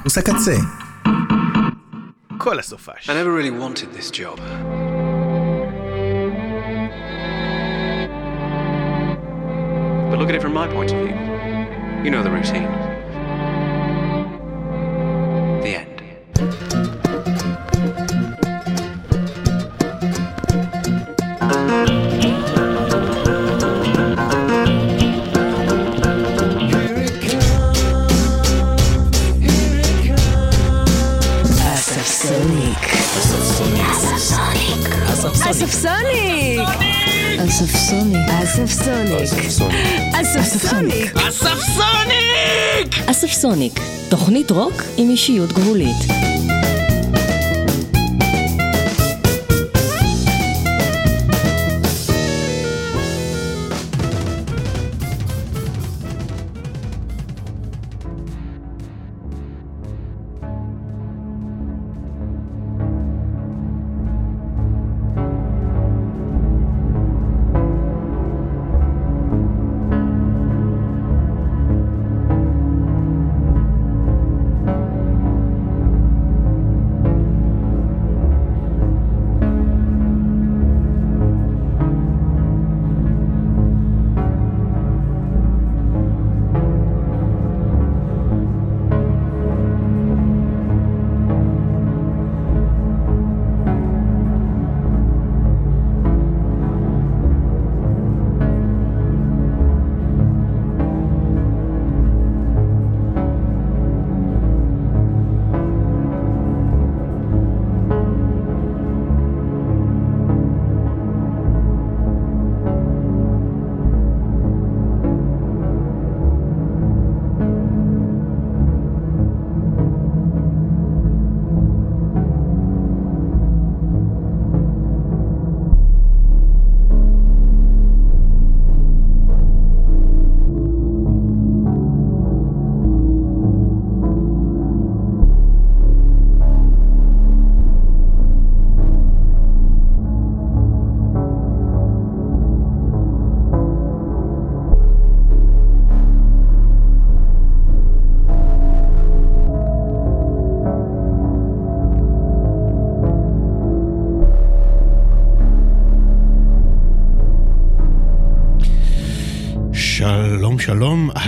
קמפוס הקצה. כל הסופש. I never really wanted this job. But look at it from my point of view. You know the routine. אספסוניק, תוכנית רוק עם אישיות גבולית.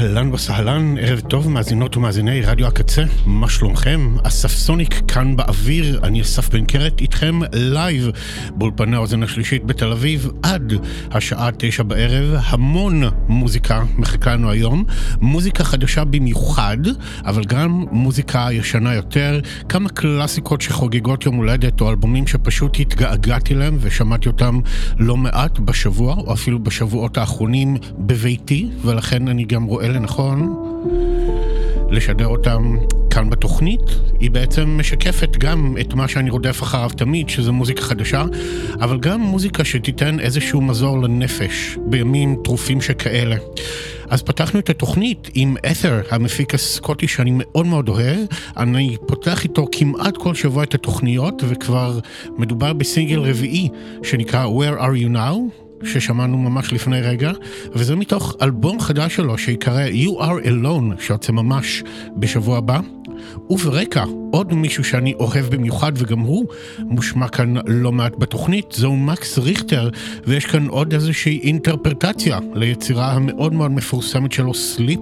אהלן וסהלן, ערב טוב מאזינות ומאזיני רדיו הקצה, מה שלומכם? אסף סוניק כאן באוויר, אני אסף בן קרת איתכם לייב באולפני האוזן השלישית בתל אביב עד השעה תשע בערב, המון מוזיקה מחכה לנו היום, מוזיקה חדשה במיוחד, אבל גם מוזיקה ישנה יותר, כמה קלאסיקות שחוגגות יום הולדת או אלבומים שפשוט התגעגעתי להם ושמעתי אותם לא מעט בשבוע או אפילו בשבועות האחרונים בביתי, ולכן אני גם רואה לנכון לשדר אותם כאן בתוכנית. היא בעצם משקפת גם את מה שאני רודף אחריו תמיד, שזה מוזיקה חדשה, אבל גם מוזיקה שתיתן איזשהו מזור לנפש בימים טרופים שכאלה. אז פתחנו את התוכנית עם את'ר, המפיק הסקוטי שאני מאוד מאוד אוהב. אני פותח איתו כמעט כל שבוע את התוכניות, וכבר מדובר בסינגל רביעי שנקרא Where are you now? ששמענו ממש לפני רגע, וזה מתוך אלבום חדש שלו שיקרא You are alone, שיוצא ממש בשבוע הבא. וברקע, עוד מישהו שאני אוהב במיוחד, וגם הוא מושמע כאן לא מעט בתוכנית, זהו מקס ריכטר, ויש כאן עוד איזושהי אינטרפרטציה ליצירה המאוד מאוד מפורסמת שלו, סליפ.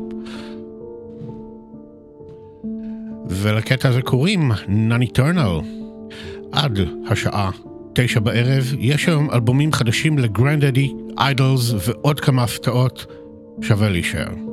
ולקטע הזה קוראים Non-Eternal. עד השעה תשע בערב, יש היום אלבומים חדשים לגרנדדי, איידלס ועוד כמה הפתעות, שווה להישאר.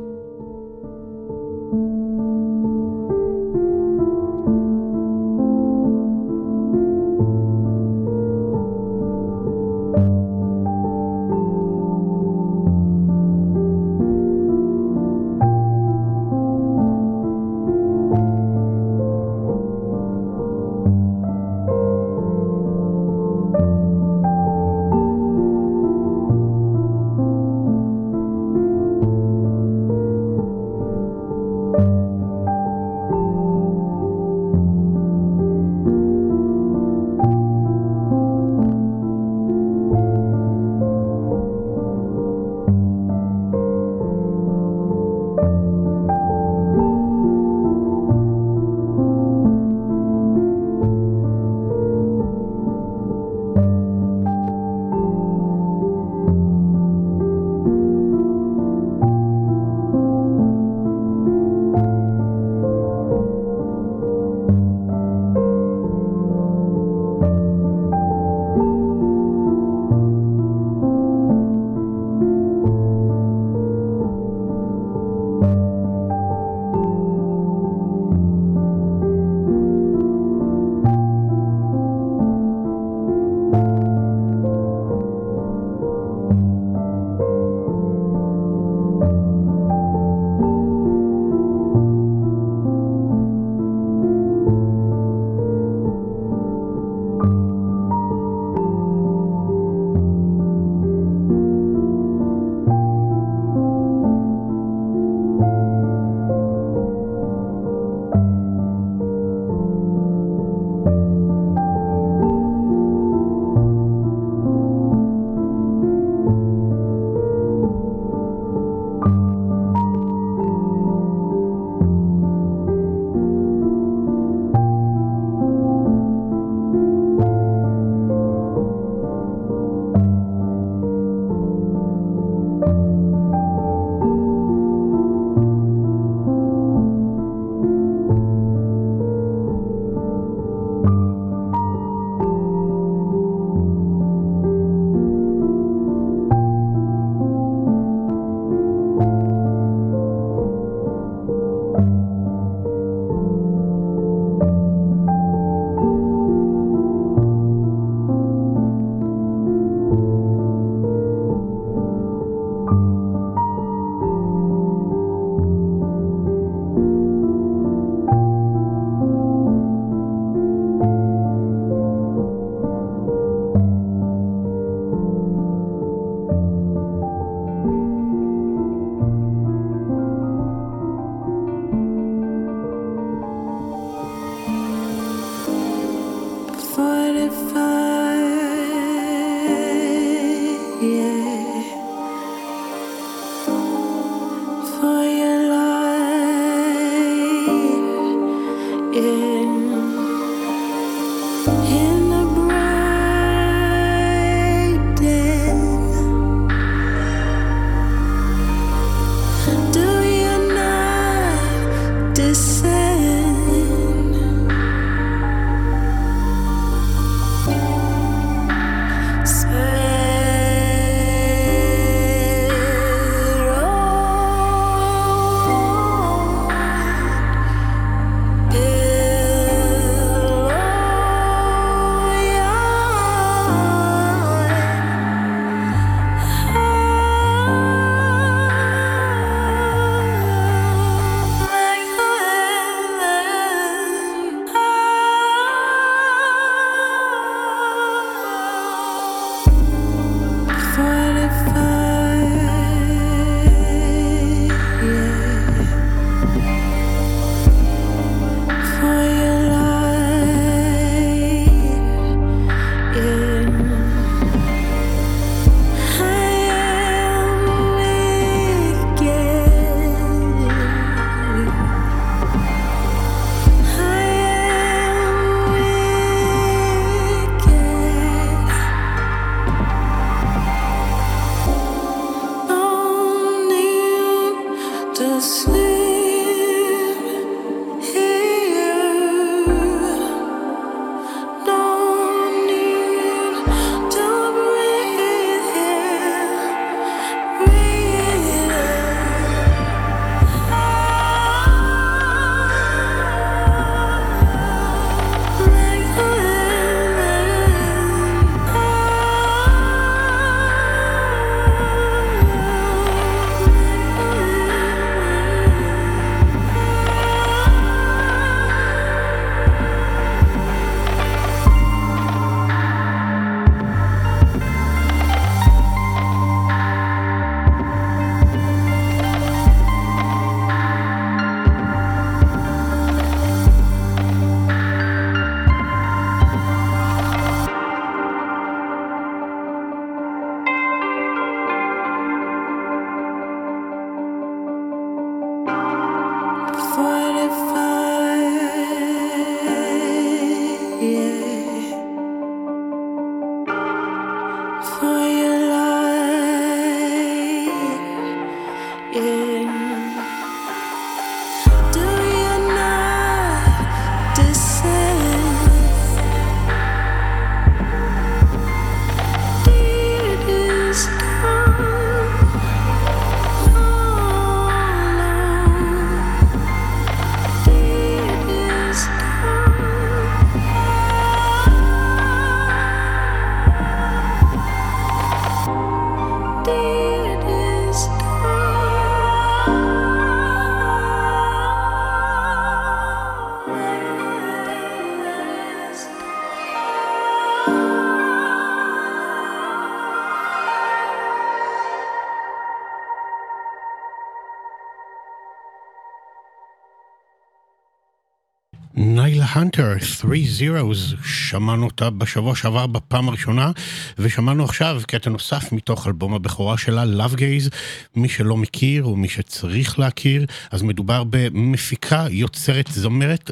הנטר, 3 Zeros, שמענו אותה בשבוע שעבר בפעם הראשונה, ושמענו עכשיו קטע נוסף מתוך אלבום הבכורה שלה, Love Gaze. מי שלא מכיר ומי שצריך להכיר, אז מדובר במפיקה, יוצרת, זמרת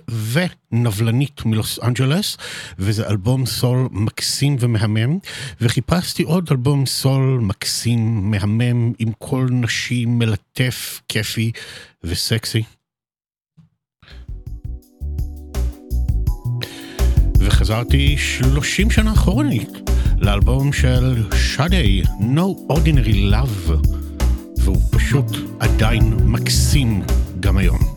ונבלנית מלוס אנג'לס, וזה אלבום סול מקסים ומהמם, וחיפשתי עוד אלבום סול מקסים, מהמם, עם קול נשי מלטף, כיפי וסקסי. וחזרתי 30 שנה אחורנית לאלבום של שדי, No Ordinary Love, והוא פשוט עדיין מקסים גם היום.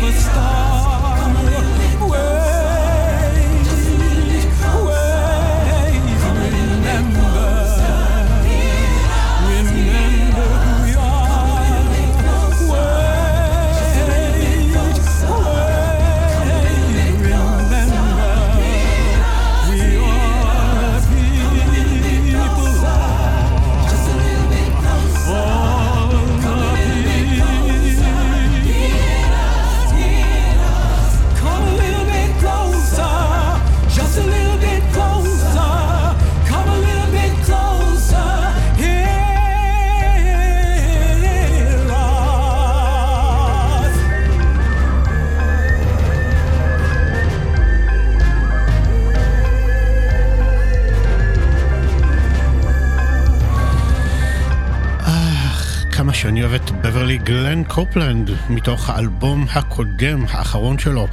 the stars. מתוך האלבום הקודם, האחרון שלו,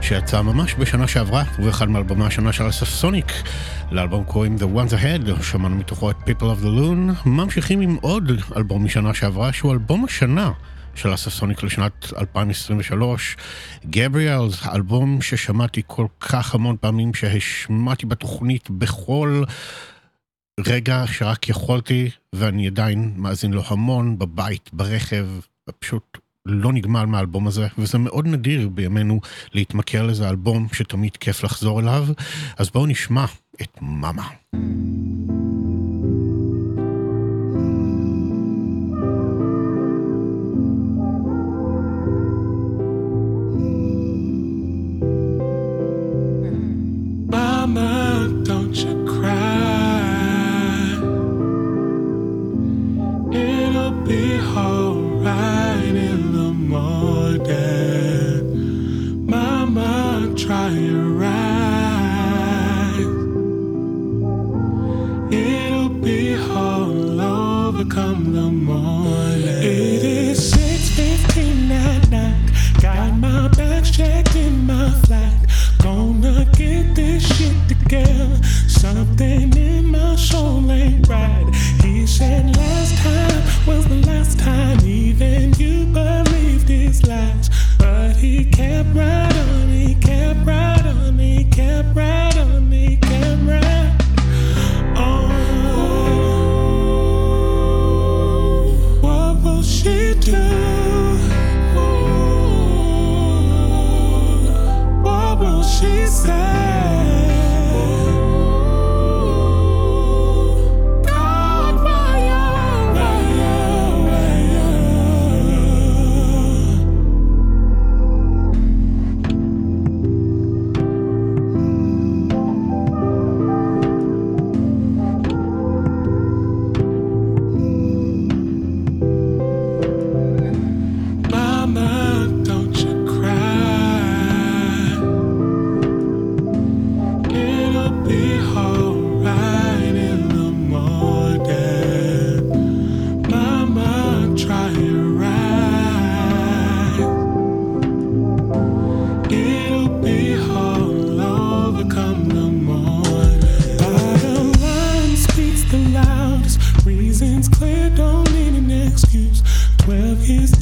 שיצא ממש בשנה שעברה, ובאחד אחד מאלבומי השנה של הספסוניק. לאלבום קוראים The Ones Ahead, שמענו מתוכו את People of the Loon. ממשיכים עם עוד אלבום משנה שעברה, שהוא אלבום השנה. של הספסוניק לשנת 2023. גבריאלס, אלבום ששמעתי כל כך המון פעמים, שהשמעתי בתוכנית בכל רגע שרק יכולתי, ואני עדיין מאזין לו המון, בבית, ברכב, פשוט לא נגמל מהאלבום הזה, וזה מאוד נדיר בימינו להתמכר לזה אלבום שתמיד כיף לחזור אליו, אז בואו נשמע את מאמה. more dead. Mama, try and rise. It'll be hard, over come the morning. It is 6:15 at night. Got my bags checked in my flight. Gonna get this shit together. Something in my soul ain't right. He said last time was the last time, even you he kept running.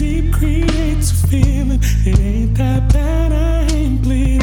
deep creates a feeling. It ain't that bad, I ain't bleeding.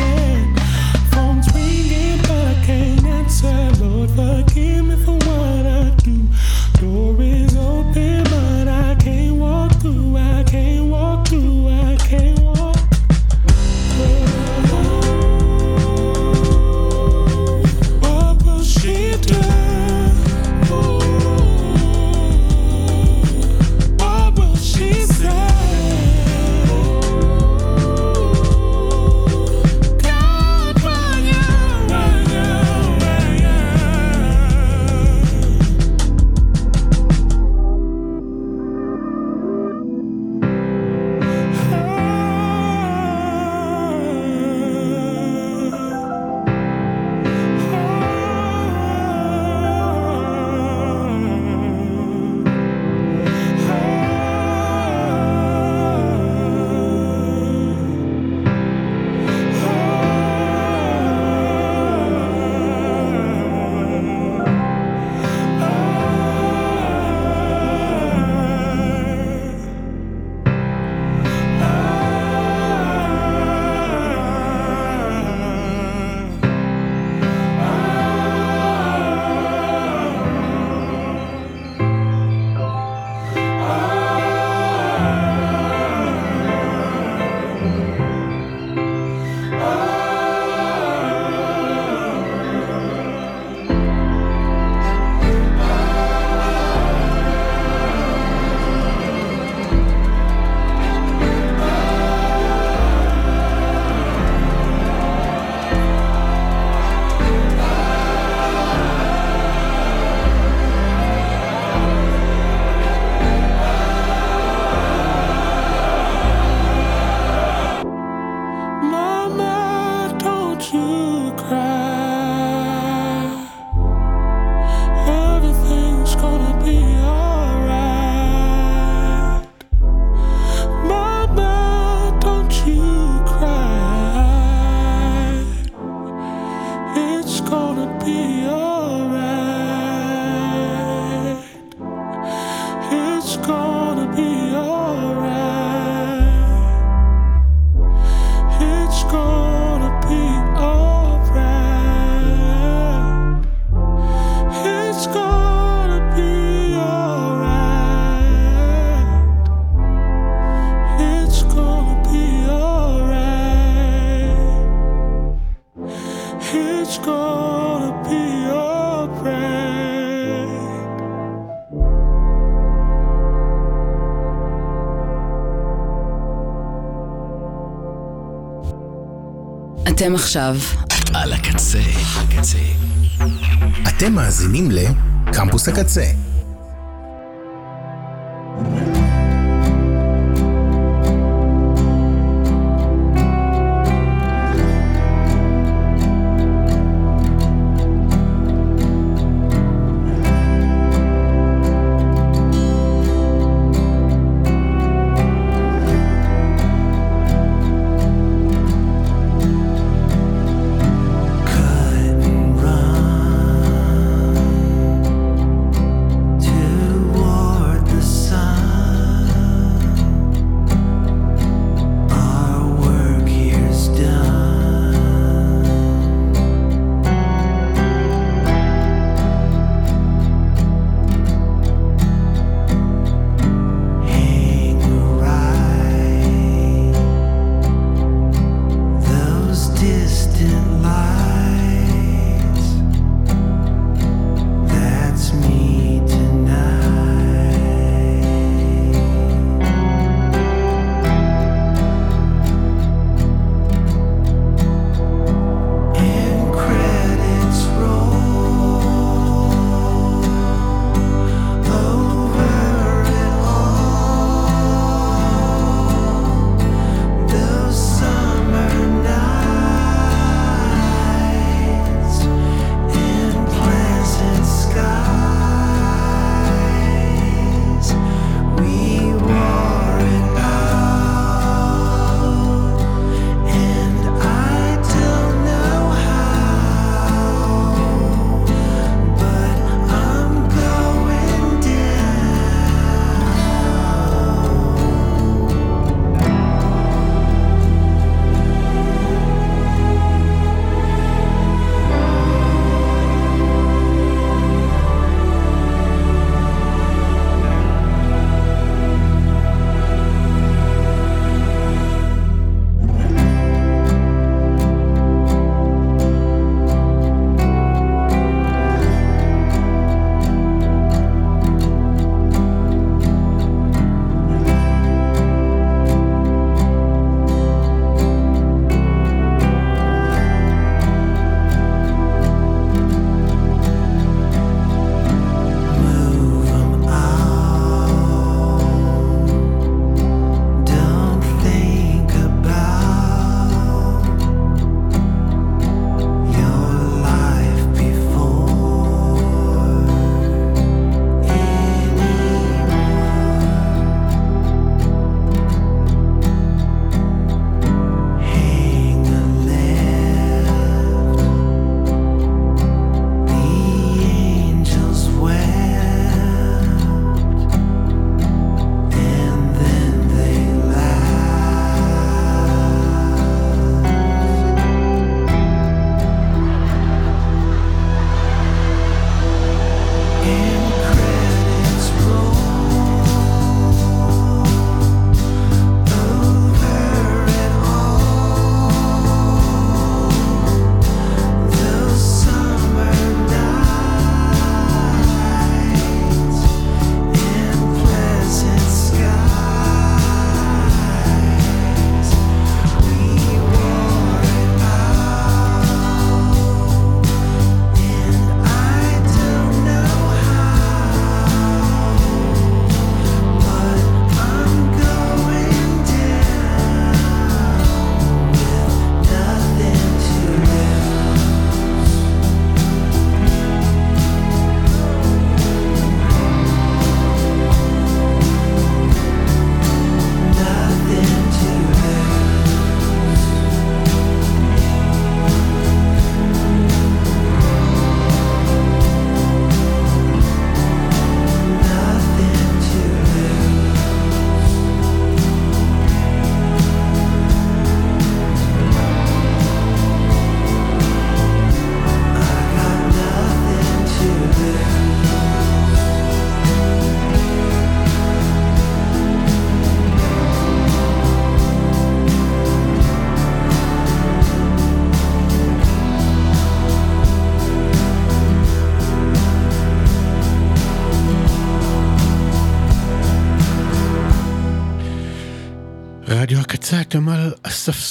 אתם עכשיו על הקצה. הקצה. אתם מאזינים לקמפוס הקצה.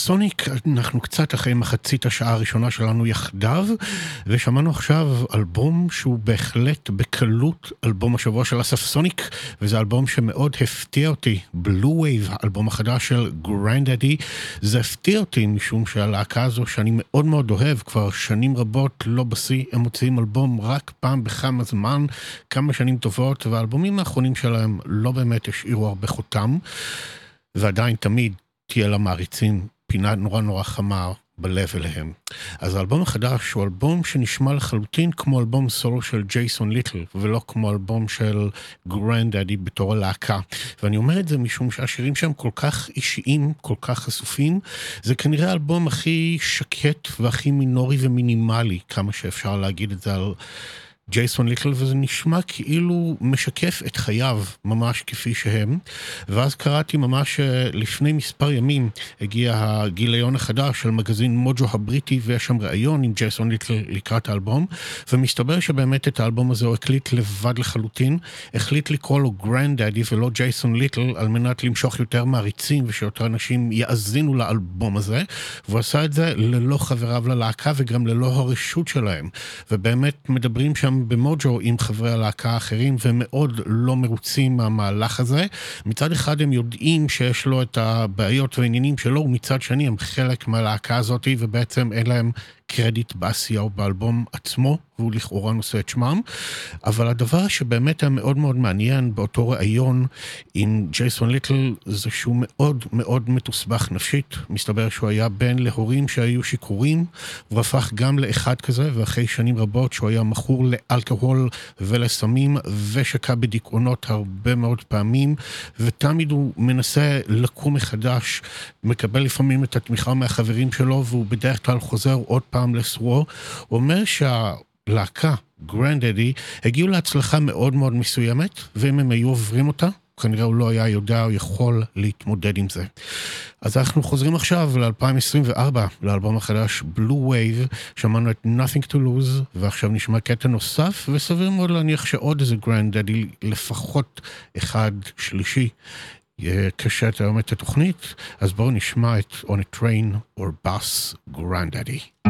סוניק, אנחנו קצת אחרי מחצית השעה הראשונה שלנו יחדיו, ושמענו עכשיו אלבום שהוא בהחלט בקלות אלבום השבוע של אסף סוניק, וזה אלבום שמאוד הפתיע אותי, Blu Wav, האלבום החדש של Grandaddy, זה הפתיע אותי משום שהלהקה הזו שאני מאוד מאוד אוהב, כבר שנים רבות לא בשיא, הם מוציאים אלבום רק פעם בכמה זמן, כמה שנים טובות, והאלבומים האחרונים שלהם לא באמת השאירו הרבה חותם. ועדיין תמיד תהיה למעריצים פינה נורא נורא חמה בלב אליהם. אז האלבום החדש הוא אלבום שנשמע לחלוטין כמו אלבום סולו של ג'ייסון ליטל, ולא כמו אלבום של Grandaddy בתור הלהקה. ואני אומר את זה משום שהשירים שם כל כך אישיים, כל כך חשופים. זה כנראה האלבום הכי שקט והכי מינורי ומינימלי, כמה שאפשר להגיד את זה על... ג'ייסון ליטל, וזה נשמע כאילו משקף את חייו ממש כפי שהם. ואז קראתי ממש אה, לפני מספר ימים, הגיע הגיליון החדש של מגזין מוג'ו הבריטי, ויש שם ראיון עם ג'ייסון ליטל לקראת האלבום, ומסתבר שבאמת את האלבום הזה הוא הקליט לבד לחלוטין, החליט לקרוא לו Grandaddy ולא ג'ייסון ליטל, על מנת למשוך יותר מעריצים ושיותר אנשים יאזינו לאלבום הזה, והוא עשה את זה ללא חבריו ללהקה וגם ללא הרשות שלהם. ובאמת מדברים שם גם במוג'ו עם חברי הלהקה האחרים, והם מאוד לא מרוצים מהמהלך הזה. מצד אחד הם יודעים שיש לו את הבעיות והעניינים שלו, ומצד שני הם חלק מהלהקה הזאת, ובעצם אין להם קרדיט בעשייה או באלבום עצמו, והוא לכאורה נושא את שמם. אבל הדבר שבאמת היה מאוד מאוד מעניין באותו ראיון עם ג'ייסון ליטל, זה שהוא מאוד מאוד מתוסבך נפשית. מסתבר שהוא היה בן להורים שהיו שיכורים, הוא הפך גם לאחד כזה, ואחרי שנים רבות שהוא היה מכור לאלכוהול ולסמים, ושקע בדיכאונות הרבה מאוד פעמים, ותמיד הוא מנסה לקום מחדש, מקבל לפעמים את התמיכה מהחברים שלו, והוא בדרך כלל חוזר עוד לסורו. הוא אומר שהלהקה, גרנדדי, הגיעו להצלחה מאוד מאוד מסוימת, ואם הם היו עוברים אותה, כנראה הוא לא היה יודע או יכול להתמודד עם זה. אז אנחנו חוזרים עכשיו ל-2024, לאלבום החדש Blue Wave, שמענו את Nothing to Lose, ועכשיו נשמע קטע נוסף, וסביר מאוד להניח שעוד איזה גרנדדי, לפחות אחד שלישי, קשט היום את התוכנית, אז בואו נשמע את On a Train or Bus Granddaddy.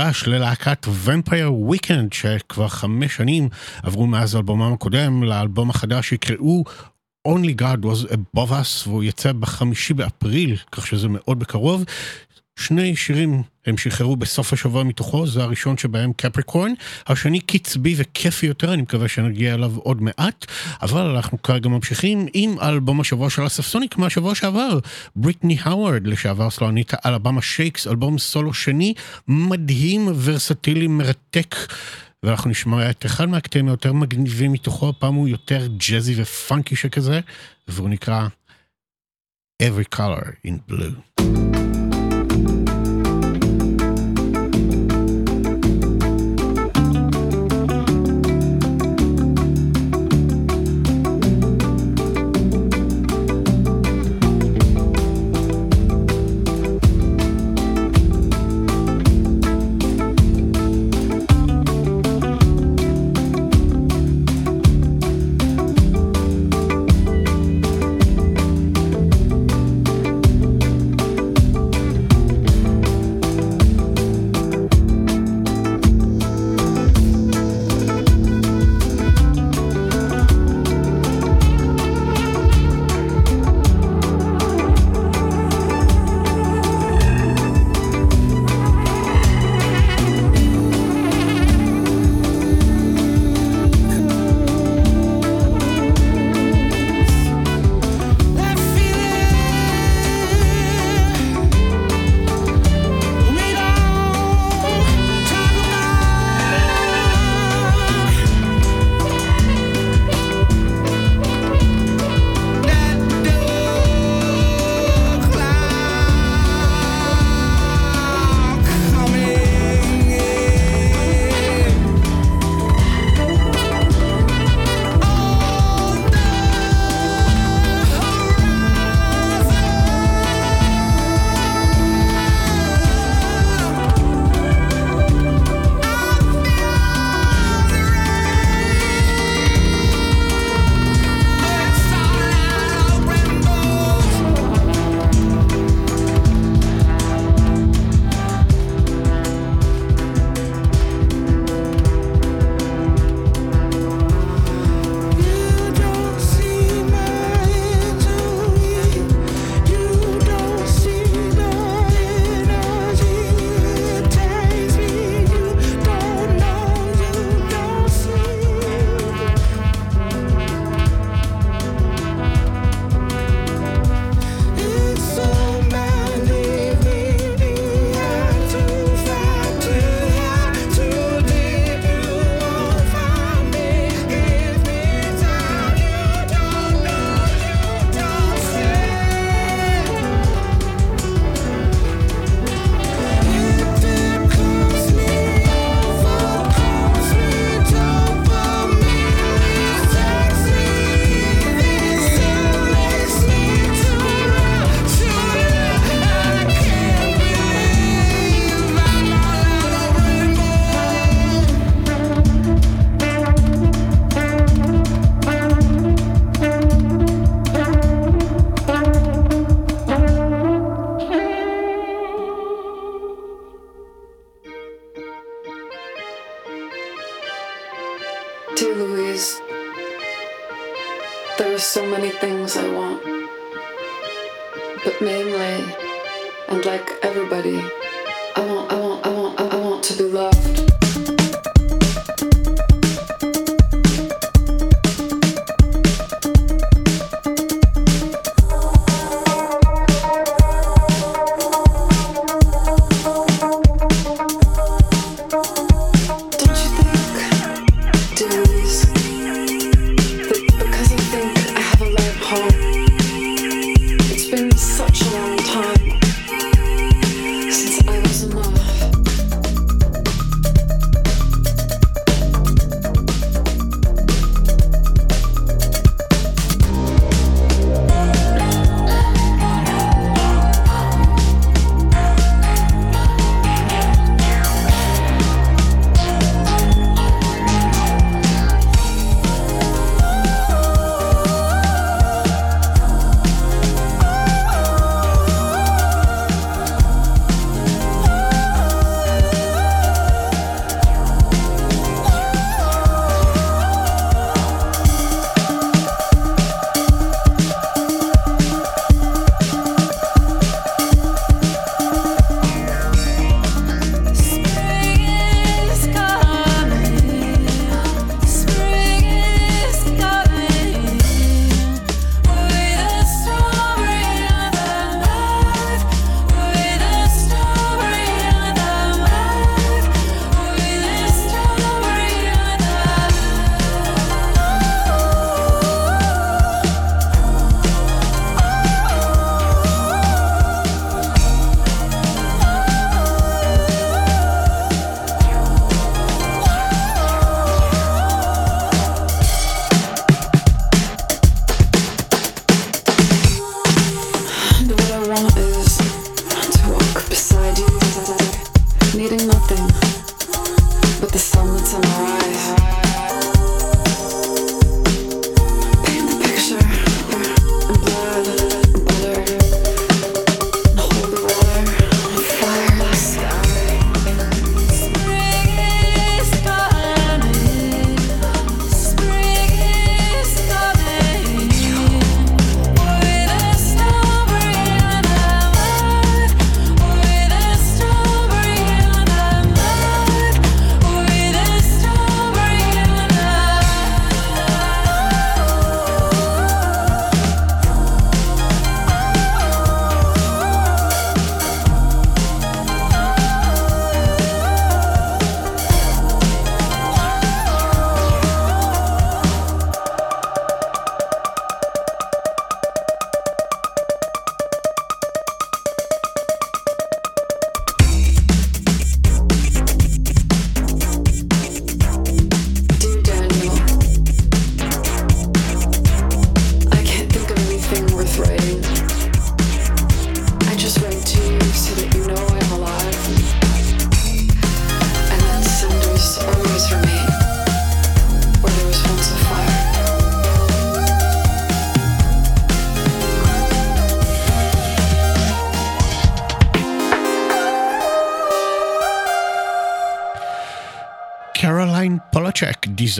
חדש ללהקת ומפייר וויקנד שכבר חמש שנים עברו מאז אלבומם הקודם לאלבום החדש יקראו Only God was above us והוא יצא בחמישי באפריל כך שזה מאוד בקרוב. שני שירים הם שחררו בסוף השבוע מתוכו, זה הראשון שבהם קפריקורן, השני קצבי וכיפי יותר, אני מקווה שנגיע אליו עוד מעט, אבל אנחנו כרגע ממשיכים עם אלבום השבוע של אספסוניק מהשבוע שעבר, בריטני האוורד, לשעבר סלונית אלבמה שייקס, אלבום סולו שני, מדהים, ורסטילי, מרתק. ואנחנו נשמע את אחד מהקטעים היותר מגניבים מתוכו, הפעם הוא יותר ג'אזי ופאנקי שכזה, והוא נקרא Every Color in Blue.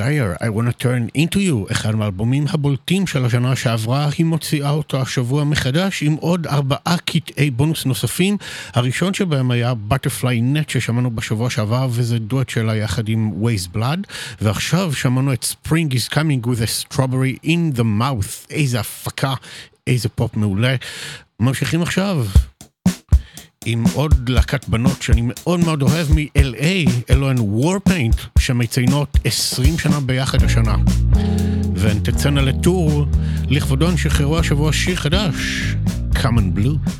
Desire, I want to turn into you, אחד מהאלבומים הבולטים של השנה שעברה, היא מוציאה אותו השבוע מחדש עם עוד ארבעה קטעי בונוס נוספים. הראשון שבהם היה Butterfly Net ששמענו בשבוע שעבר, וזה דואט שלה יחד עם Waze Blood, ועכשיו שמענו את Spring is coming with a strawberry in the mouth. איזה הפקה, איזה פופ מעולה. ממשיכים עכשיו. עם עוד להקת בנות שאני מאוד מאוד אוהב מ-LA, אלו הן Warpaint, שמציינות 20 שנה ביחד השנה. והן תצאנה לטור, לכבודון שחררו השבוע שיר חדש, Common Blue.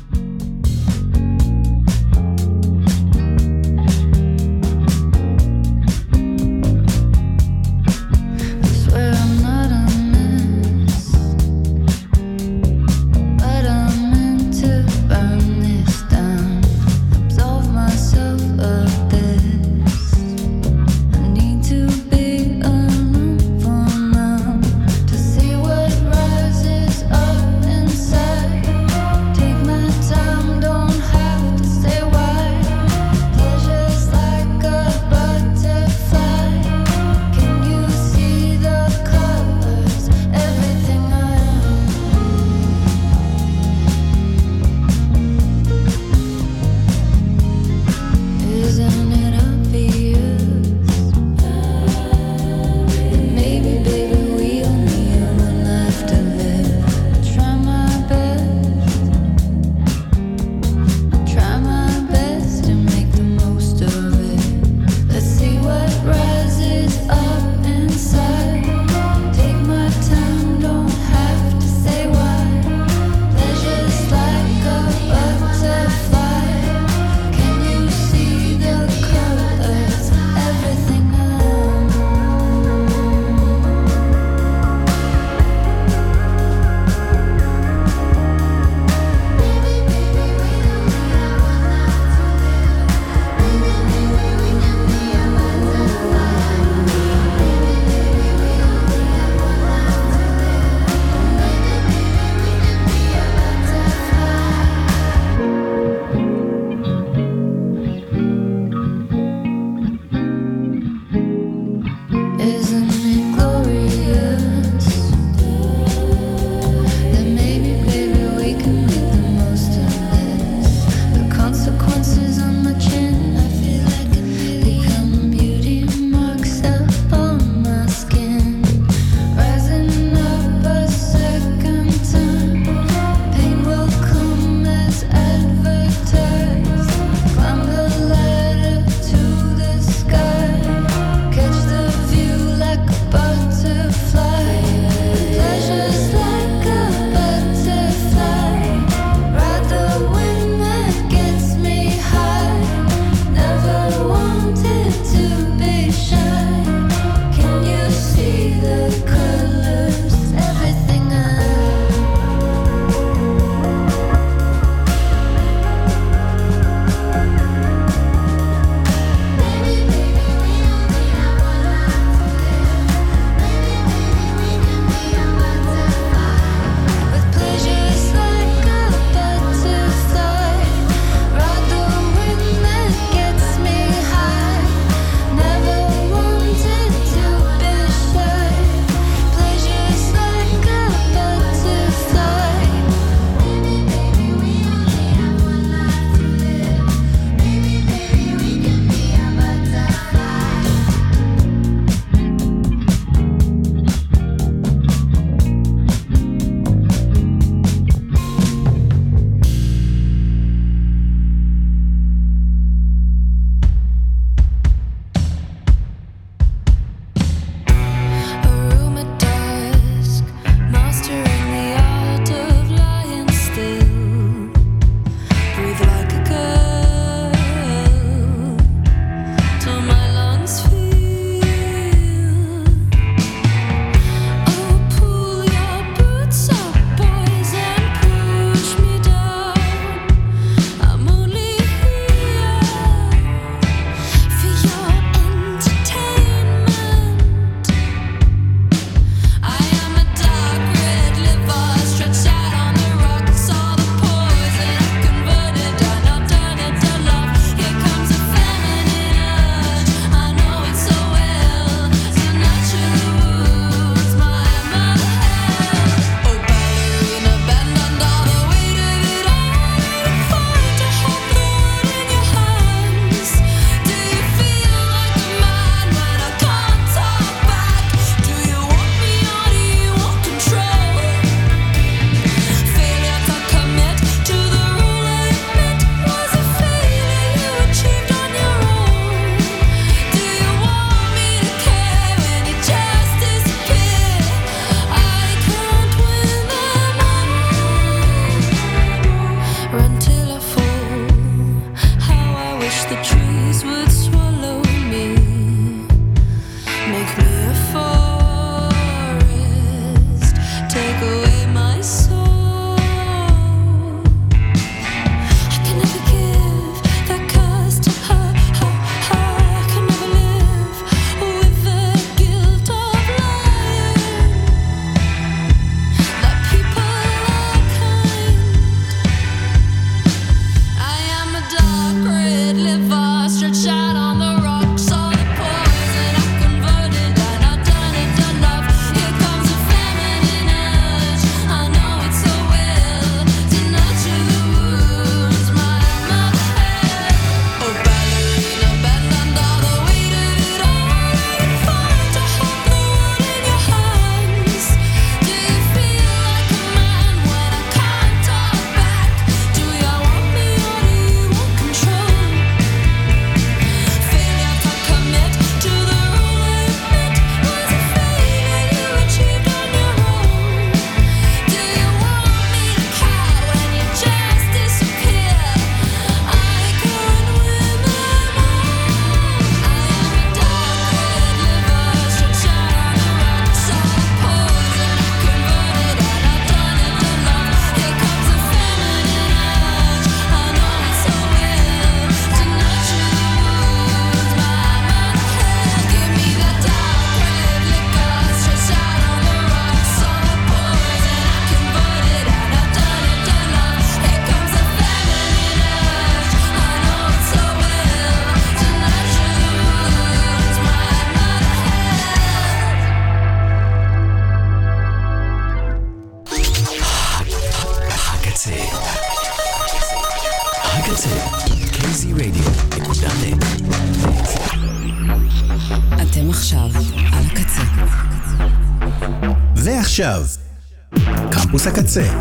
עכשיו על הקצה. ועכשיו, קמפוס הקצה.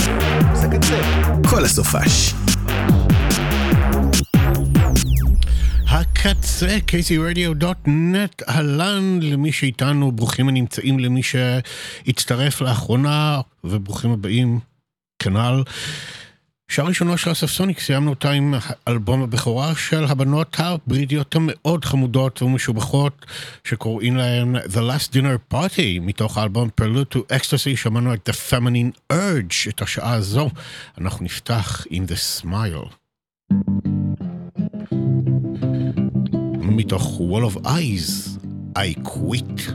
כל הסופש. הקצה, kzradio.net, אהלן למי שאיתנו, ברוכים הנמצאים למי שהצטרף לאחרונה, וברוכים הבאים, כנ"ל. שעה ראשונה של אספסוניק, סיימנו אותה עם אלבום הבכורה של הבנות הבריטיות המאוד חמודות ומשובחות, שקוראים להן The Last Dinner Party, מתוך האלבום Prelude to Ecstasy, שמענו את The Feminine Urge, את השעה הזו. אנחנו נפתח עם The Smile. מתוך Wall of Eyes, I Quit.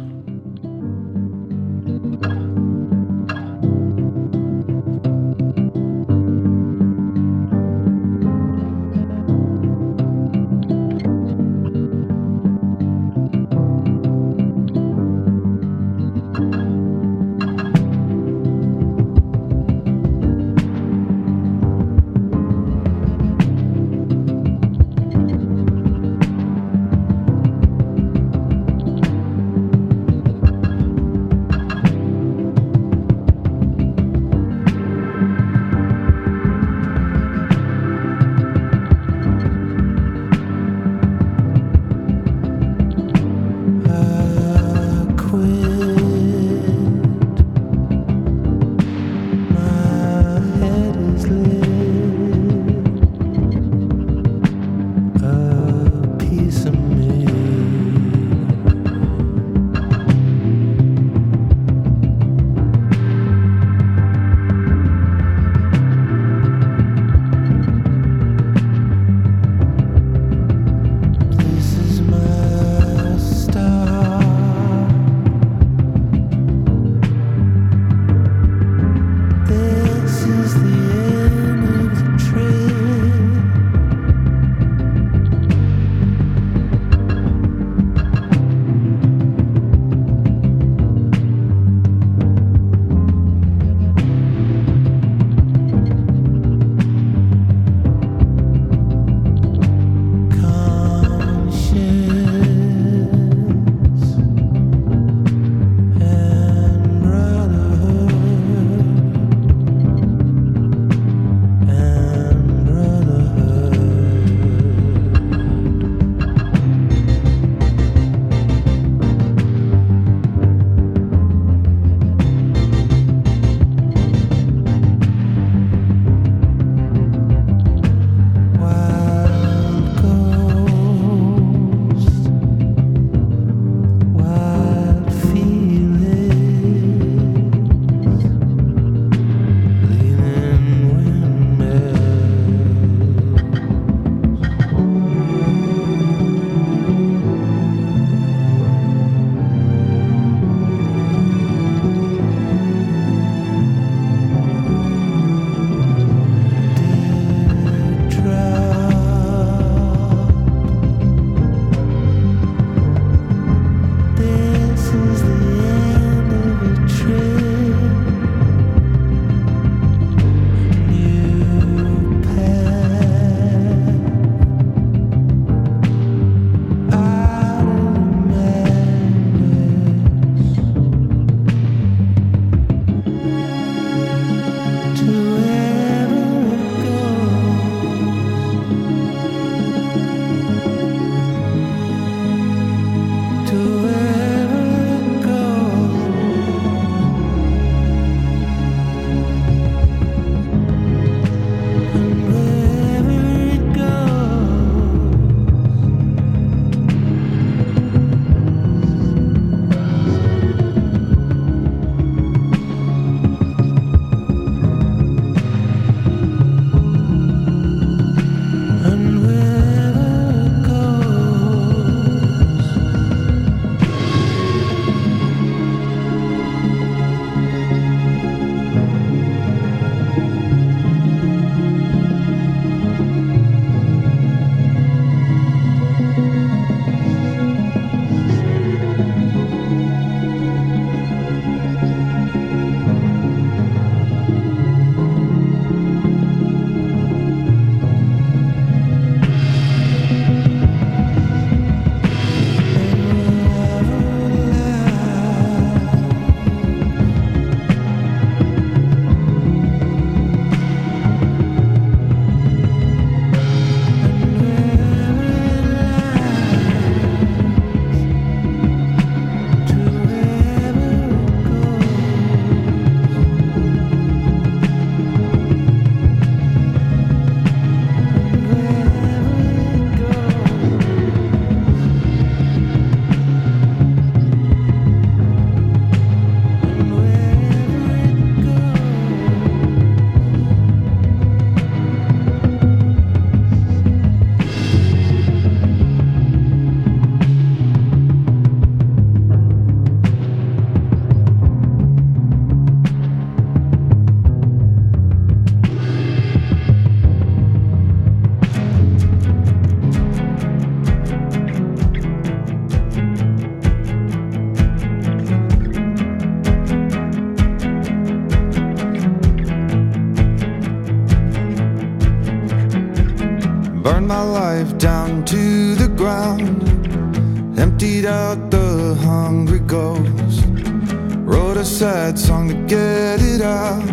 Song to get it out.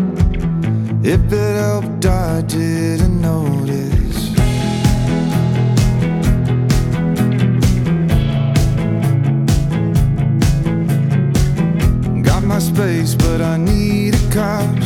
If it helped, I didn't notice. Got my space, but I need a couch.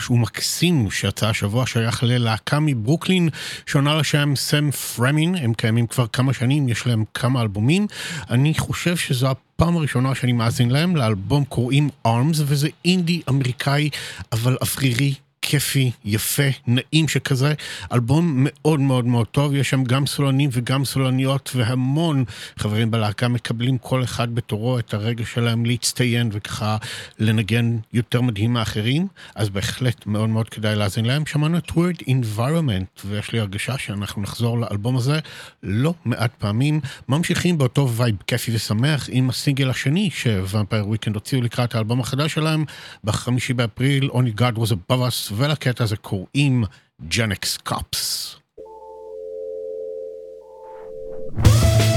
חדש ומקסים שיצא השבוע שייך ללהקה מברוקלין שעונה לשם סם פרמין, הם קיימים כבר כמה שנים, יש להם כמה אלבומים. אני חושב שזו הפעם הראשונה שאני מאזין להם, לאלבום קוראים ארמס, וזה אינדי אמריקאי אבל אוורירי. כיפי, יפה, נעים שכזה, אלבום מאוד מאוד מאוד טוב, יש שם גם סולנים וגם סולניות והמון חברים בלהקה מקבלים כל אחד בתורו את הרגע שלהם להצטיין וככה לנגן יותר מדהים מאחרים, אז בהחלט מאוד מאוד כדאי להאזין להם. שמענו את word environment ויש לי הרגשה שאנחנו נחזור לאלבום הזה לא מעט פעמים. ממשיכים באותו וייב כיפי ושמח עם הסינגל השני שוואמפייר וויקנד הוציאו לקראת האלבום החדש שלהם בחמישי באפריל, Only God was above us, veľké, tak ako im Genex Cups. thank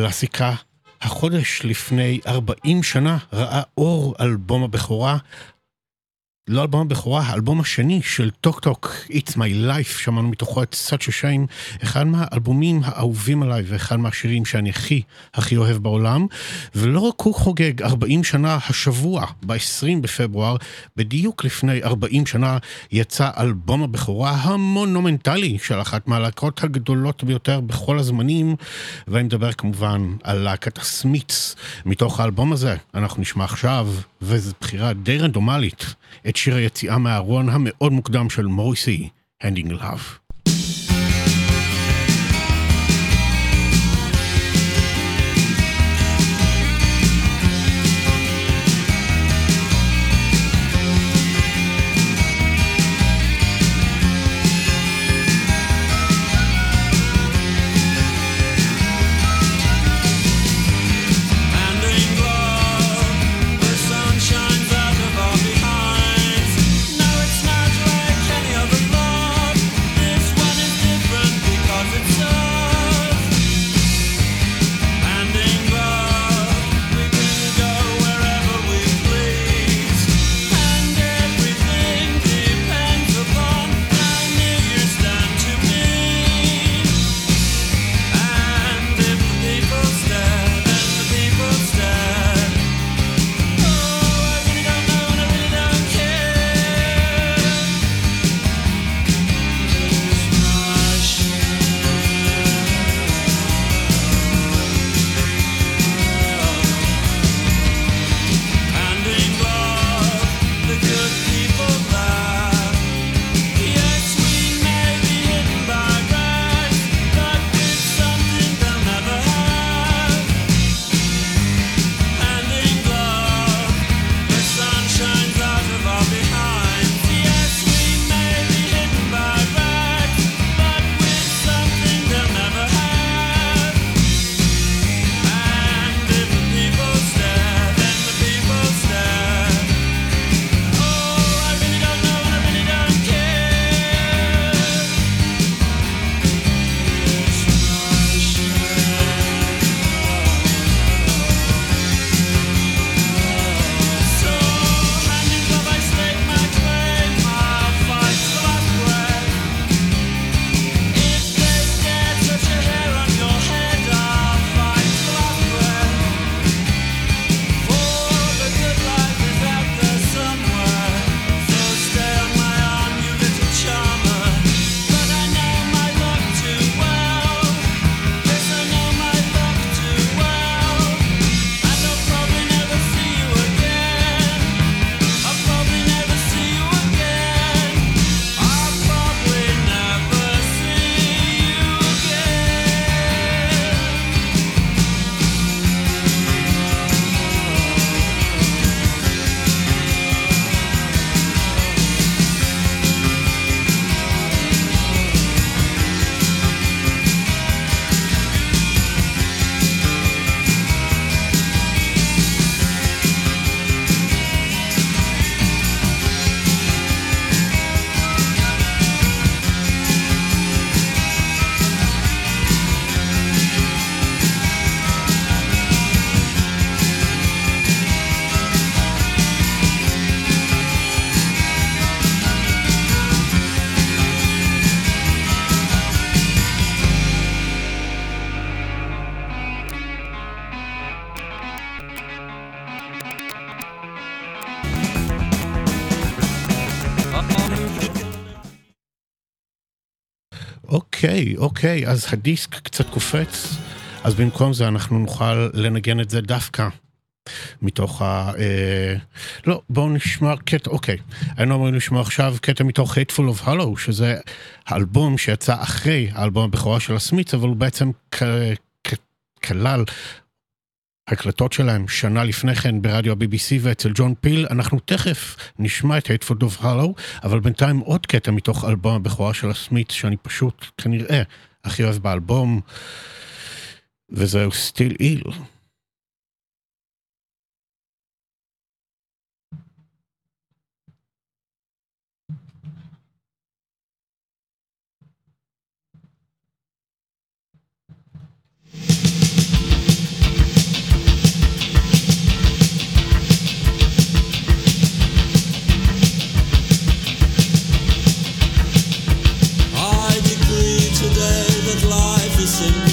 קלאסיקה. החודש לפני 40 שנה ראה אור אלבום הבכורה, לא אלבום הבכורה, האלבום השני של Talk Talk, It's My Life, שמענו מתוכו את Such a Shame, אחד מהאלבומים האהובים עליי ואחד מהשירים שאני הכי הכי אוהב בעולם, ולא רק הוא חוגג 40 שנה השבוע, ב-20 בפברואר, בדיוק לפני 40 שנה יצא אלבום הבכורה המונומנטלי של אחת מהלהקות הגדולות ביותר בכל הזמנים, ואני מדבר כמובן על להקת הסמיץ. מתוך האלבום הזה אנחנו נשמע עכשיו, וזו בחירה די רנדומלית, את שיר היציאה מהארון המאוד מוקדם של מוריסי, Handing Love. אוקיי, אוקיי, אז הדיסק קצת קופץ, אז במקום זה אנחנו נוכל לנגן את זה דווקא. מתוך ה... אה, לא, בואו נשמע קטע, אוקיי. היינו אמורים לשמוע עכשיו קטע מתוך Hateful of Hollow, שזה האלבום שיצא אחרי האלבום הבכורה של הסמיץ, אבל הוא בעצם כ- כ- כלל הקלטות שלהם שנה לפני כן ברדיו ה-BBC ואצל ג'ון פיל. אנחנו תכף נשמע את Hateful of Hollow, אבל בינתיים עוד קטע מתוך אלבום הבכורה של הסמיץ, שאני פשוט כנראה הכי אוהב באלבום, וזהו Still Ill. life is simple.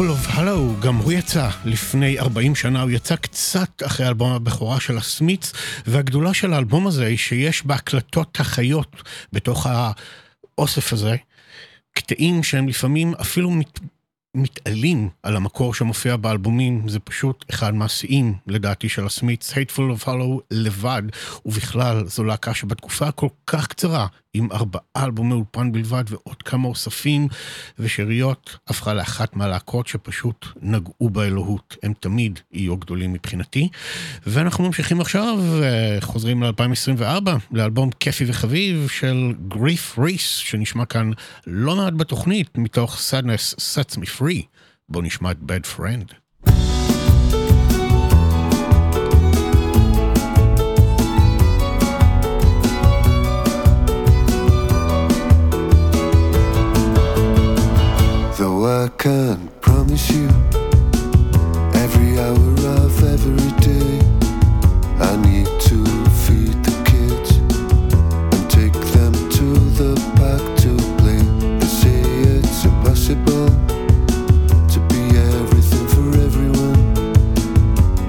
Hateful of Hollow, גם הוא יצא לפני 40 שנה, הוא יצא קצת אחרי אלבום הבכורה של הסמיץ, והגדולה של האלבום הזה היא שיש בהקלטות החיות בתוך האוסף הזה, קטעים שהם לפעמים אפילו מת, מתעלים על המקור שמופיע באלבומים, זה פשוט אחד מהשיאים לדעתי של הסמיץ, Hateful of Hollow לבד, ובכלל זו להקה שבתקופה הכל כך קצרה, עם ארבעה אלבומי אולפן בלבד ועוד כמה אוספים ושאריות, הפכה לאחת מהלהקות שפשוט נגעו באלוהות, הם תמיד יהיו גדולים מבחינתי. ואנחנו ממשיכים עכשיו, אה, חוזרים ל-2024, לאלבום כיפי וחביב של גריף ריס, שנשמע כאן לא מעט בתוכנית, מתוך Sadness Sets Me Free. בואו נשמע את Bad Friend. I can't promise you every hour of every day, I need to feed the kids and take them to the park to play. They say it's impossible to be everything for everyone.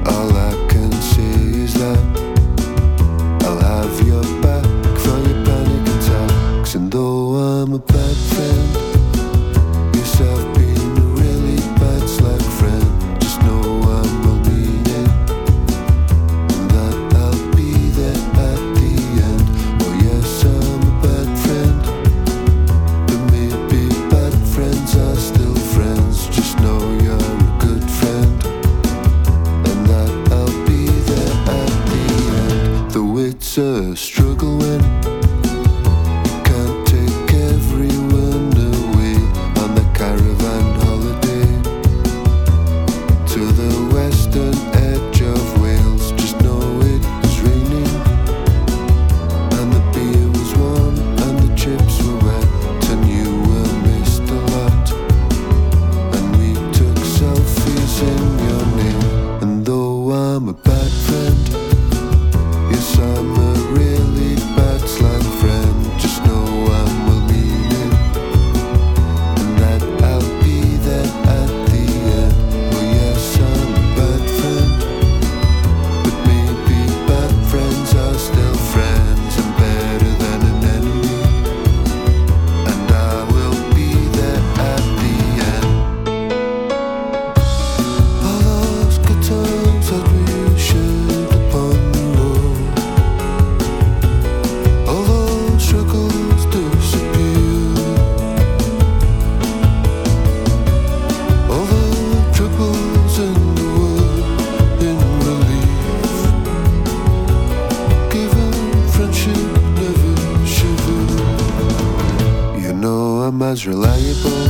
All I can say is that I'll have your back for your panic attacks, and though I'm a a struggle as reliable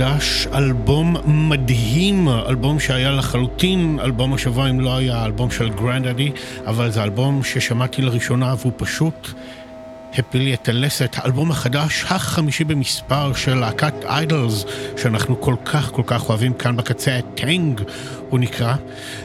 חדש, אלבום מדהים, אלבום שהיה לחלוטין אלבום השבוע אם לא היה אלבום של גרנדדי, אבל זה אלבום ששמעתי לראשונה והוא פשוט הפיל לי את הלסת, האלבום החדש, החמישי במספר של להקת איידלס, שאנחנו כל כך כל כך אוהבים כאן בקצה, טנג הוא נקרא,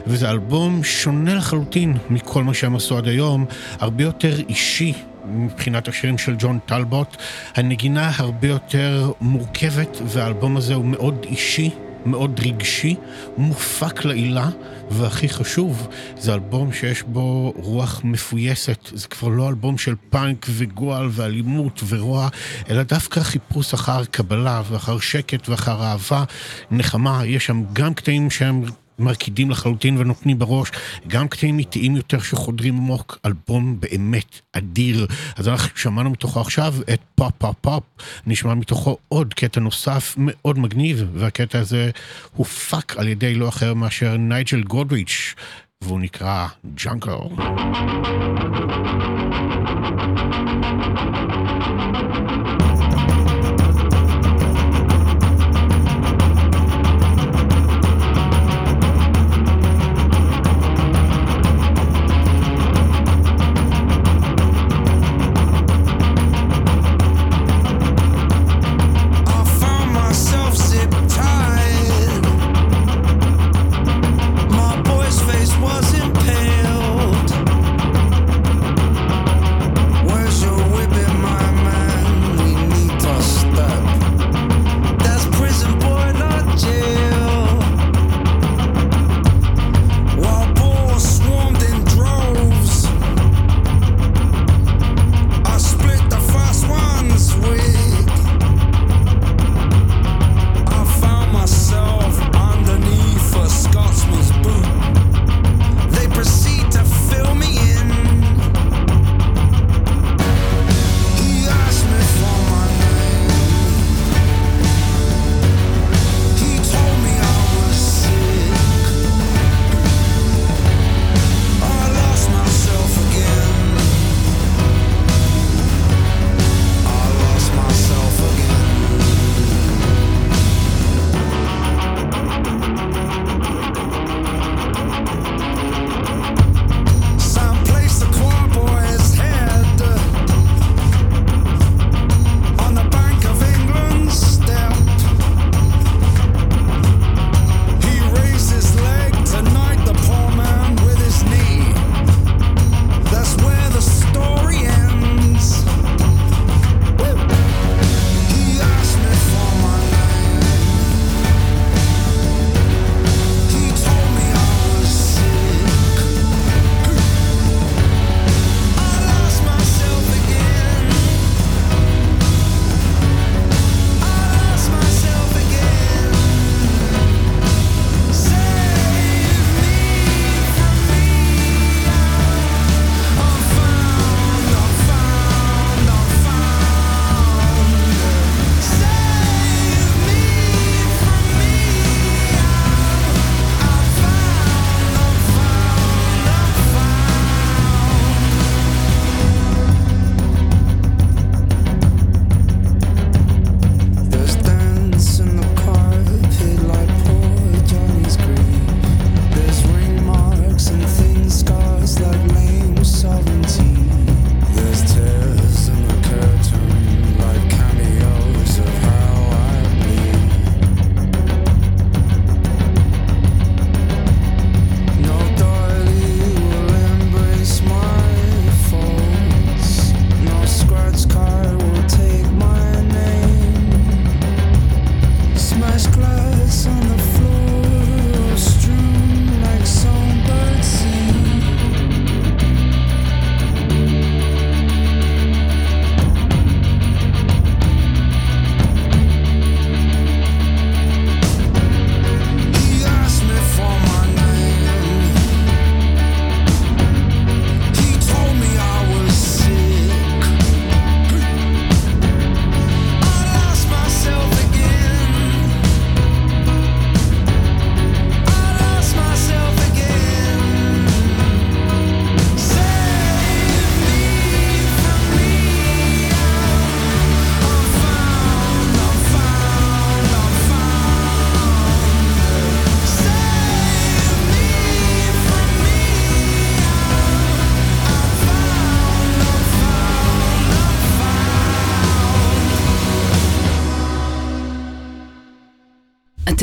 וזה אלבום שונה לחלוטין מכל מה שהם עשו עד היום, הרבה יותר אישי. מבחינת השירים של ג'ון טלבוט, הנגינה הרבה יותר מורכבת והאלבום הזה הוא מאוד אישי, מאוד רגשי, מופק לעילה, והכי חשוב, זה אלבום שיש בו רוח מפויסת. זה כבר לא אלבום של פאנק וגועל ואלימות ורוע, אלא דווקא חיפוש אחר קבלה ואחר שקט ואחר אהבה, נחמה. יש שם גם קטעים שהם... מרקידים לחלוטין ונותנים בראש, גם קטעים איטיים יותר שחודרים עמוק, אלבום באמת אדיר. אז אנחנו שמענו מתוכו עכשיו את Pop Pop Pop, נשמע מתוכו עוד קטע נוסף מאוד מגניב, והקטע הזה הופק על ידי לא אחר מאשר נייג'ל גודריץ', והוא נקרא Jungle. I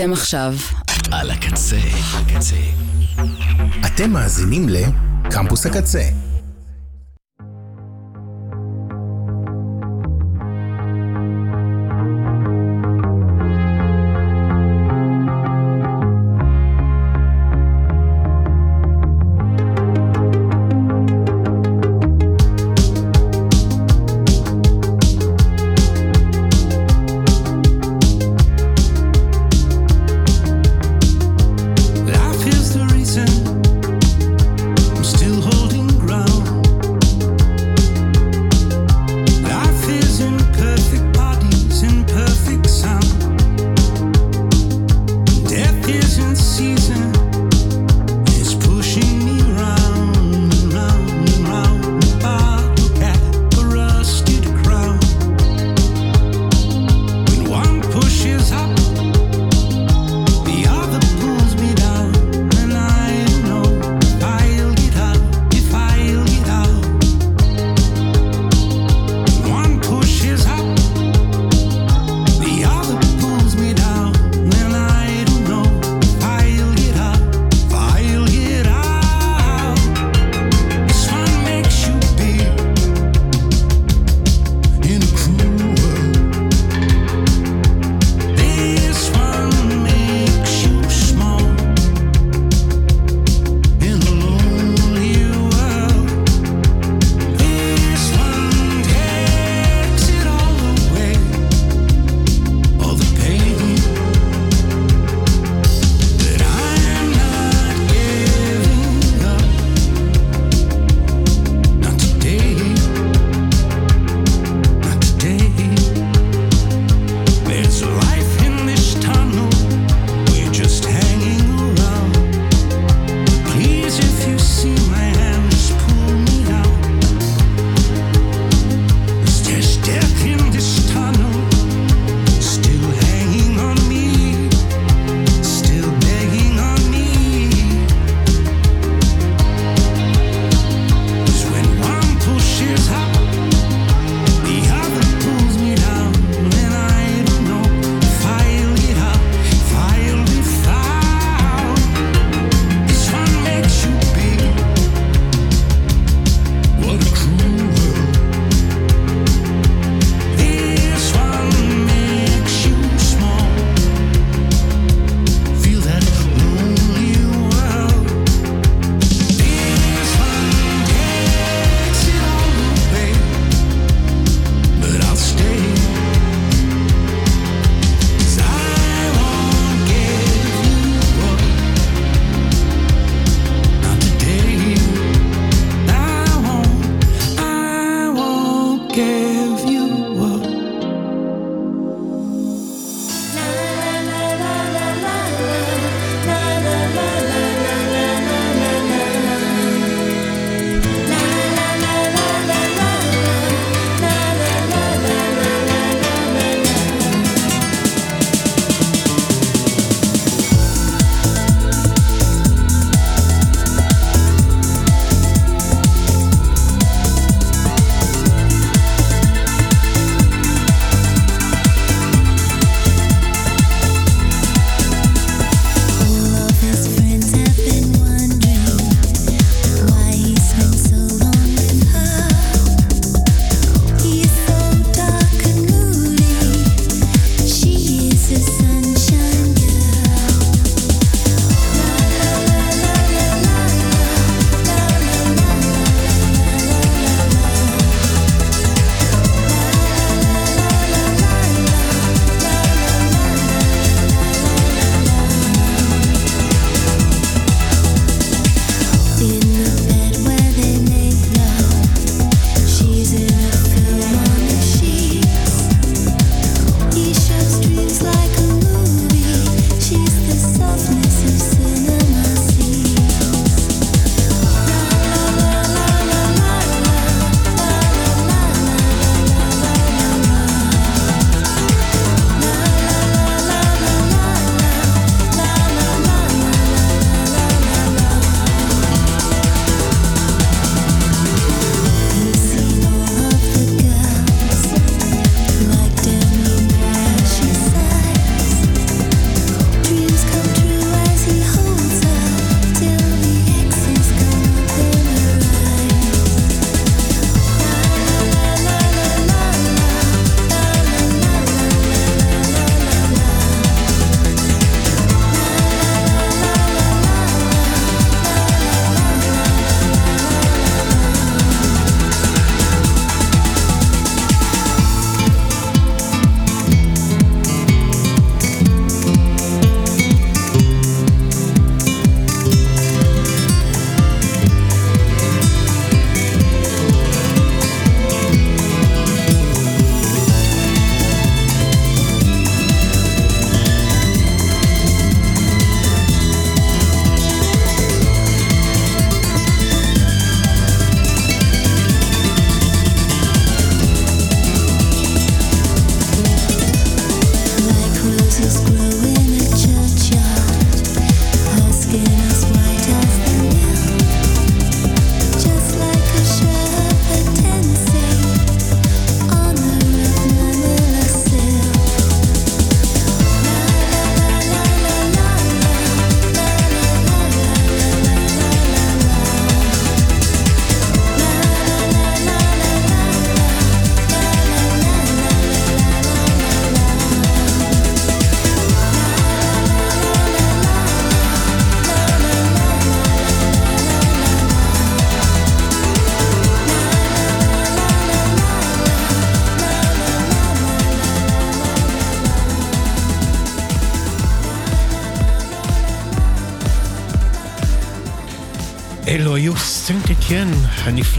אתם עכשיו. על הקצה. הקצה. אתם מאזינים לקמפוס הקצה.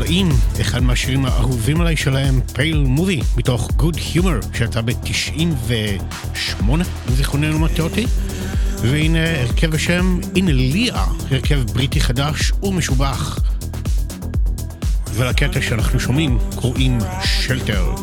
הבאים, אחד מהשירים האהובים עליי שלהם, פייל מובי, מתוך Good Humor, שהייתה ב-98, אם זיכרוננו מטה אותי. והנה הרכב בשם אינליה, הרכב בריטי חדש ומשובח. ולקטע שאנחנו שומעים קוראים שלטר.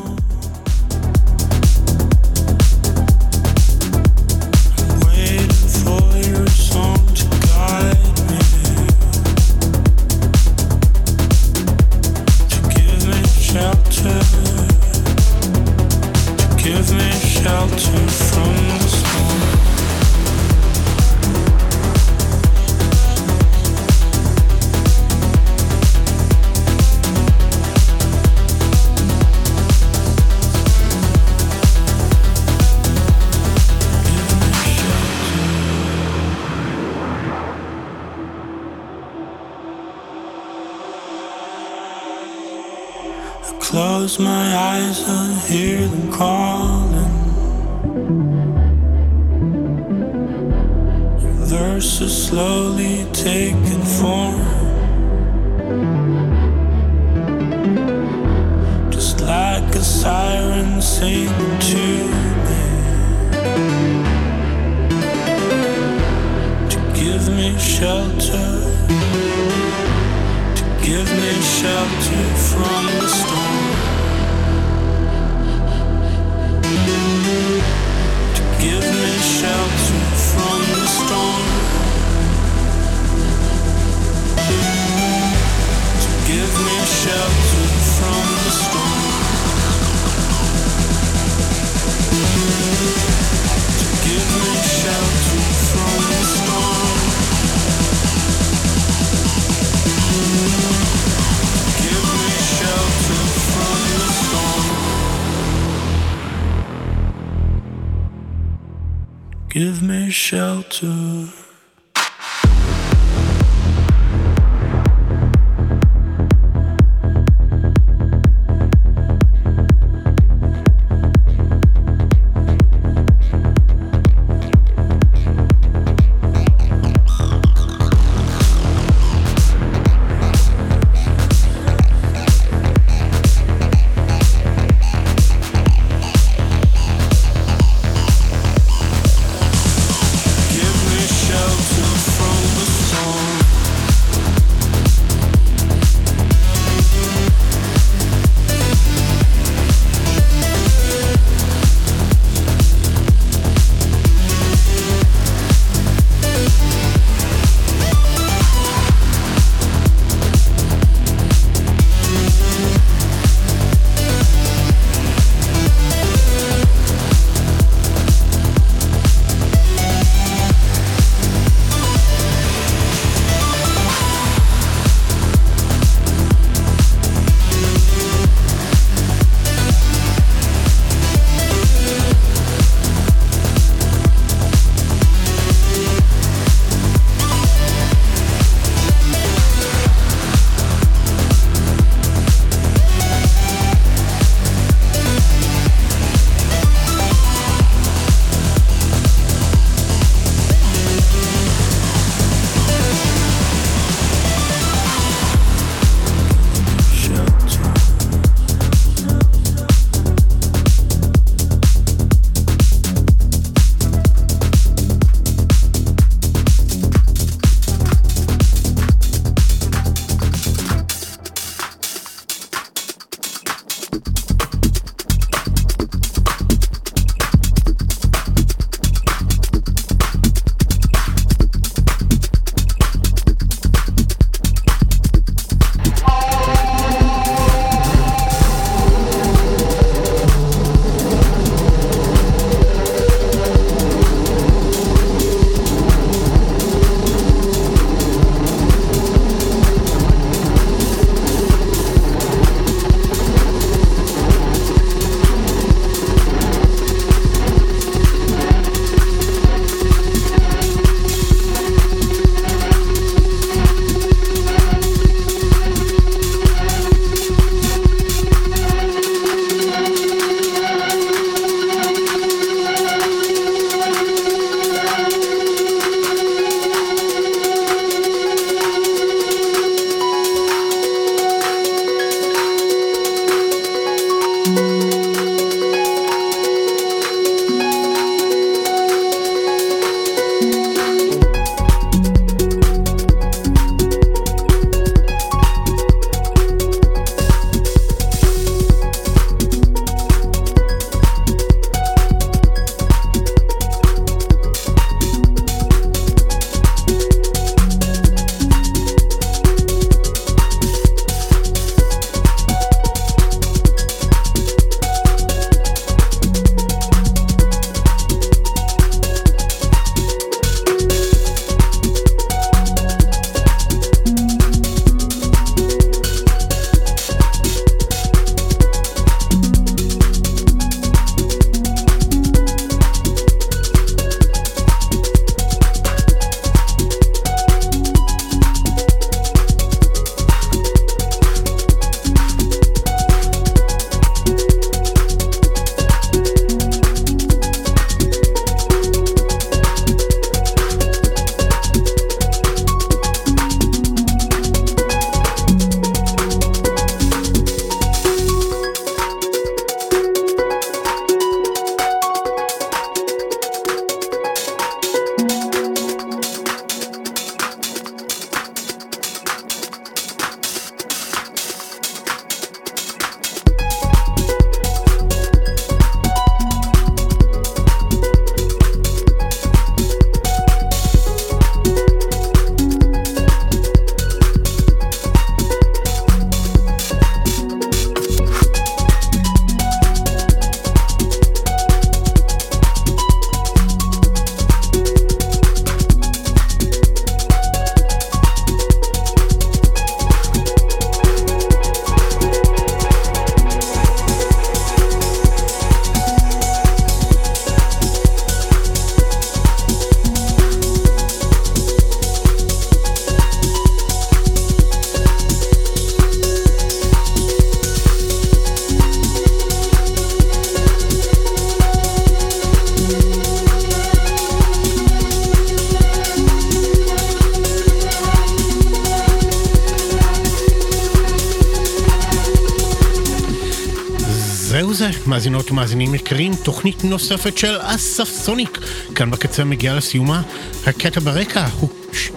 מאזינות ומאזינים יקרים, תוכנית נוספת של אסף סוניק. כאן בקצה מגיעה לסיומה. הקטע ברקע הוא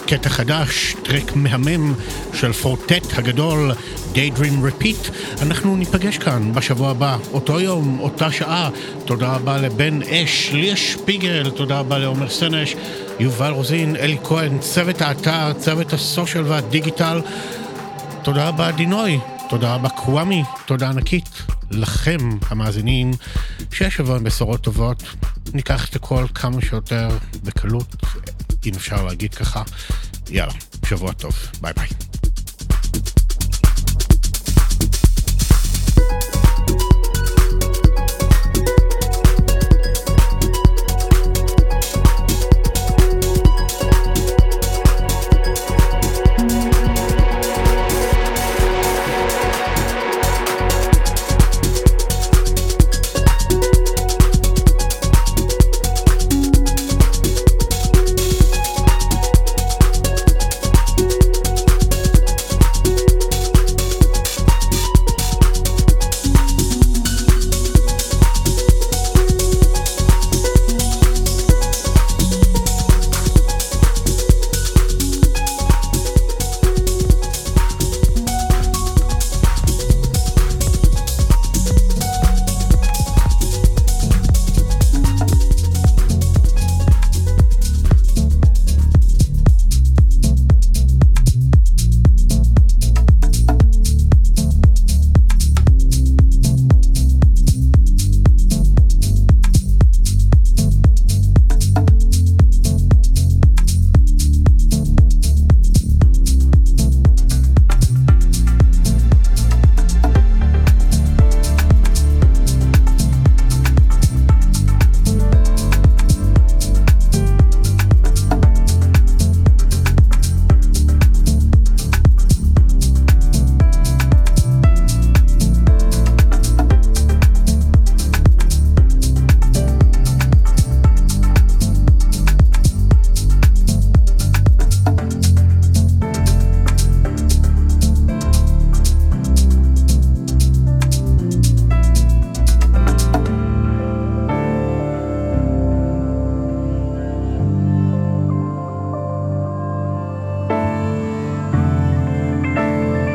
קטע חדש, טרק מהמם של פורטט הגדול, Daydream Repeat. אנחנו ניפגש כאן בשבוע הבא, אותו יום, אותה שעה. תודה רבה לבן אש, ליה שפיגל, תודה רבה לעומר סנש, יובל רוזין, אלי כהן, צוות האתר, צוות הסושיאל והדיגיטל. תודה רבה דינוי, תודה רבה קוואמי, תודה ענקית לכם המאזינים, שיש עם בשורות טובות, ניקח את הכל כמה שיותר בקלות, אם אפשר להגיד ככה. יאללה, שבוע טוב, ביי ביי.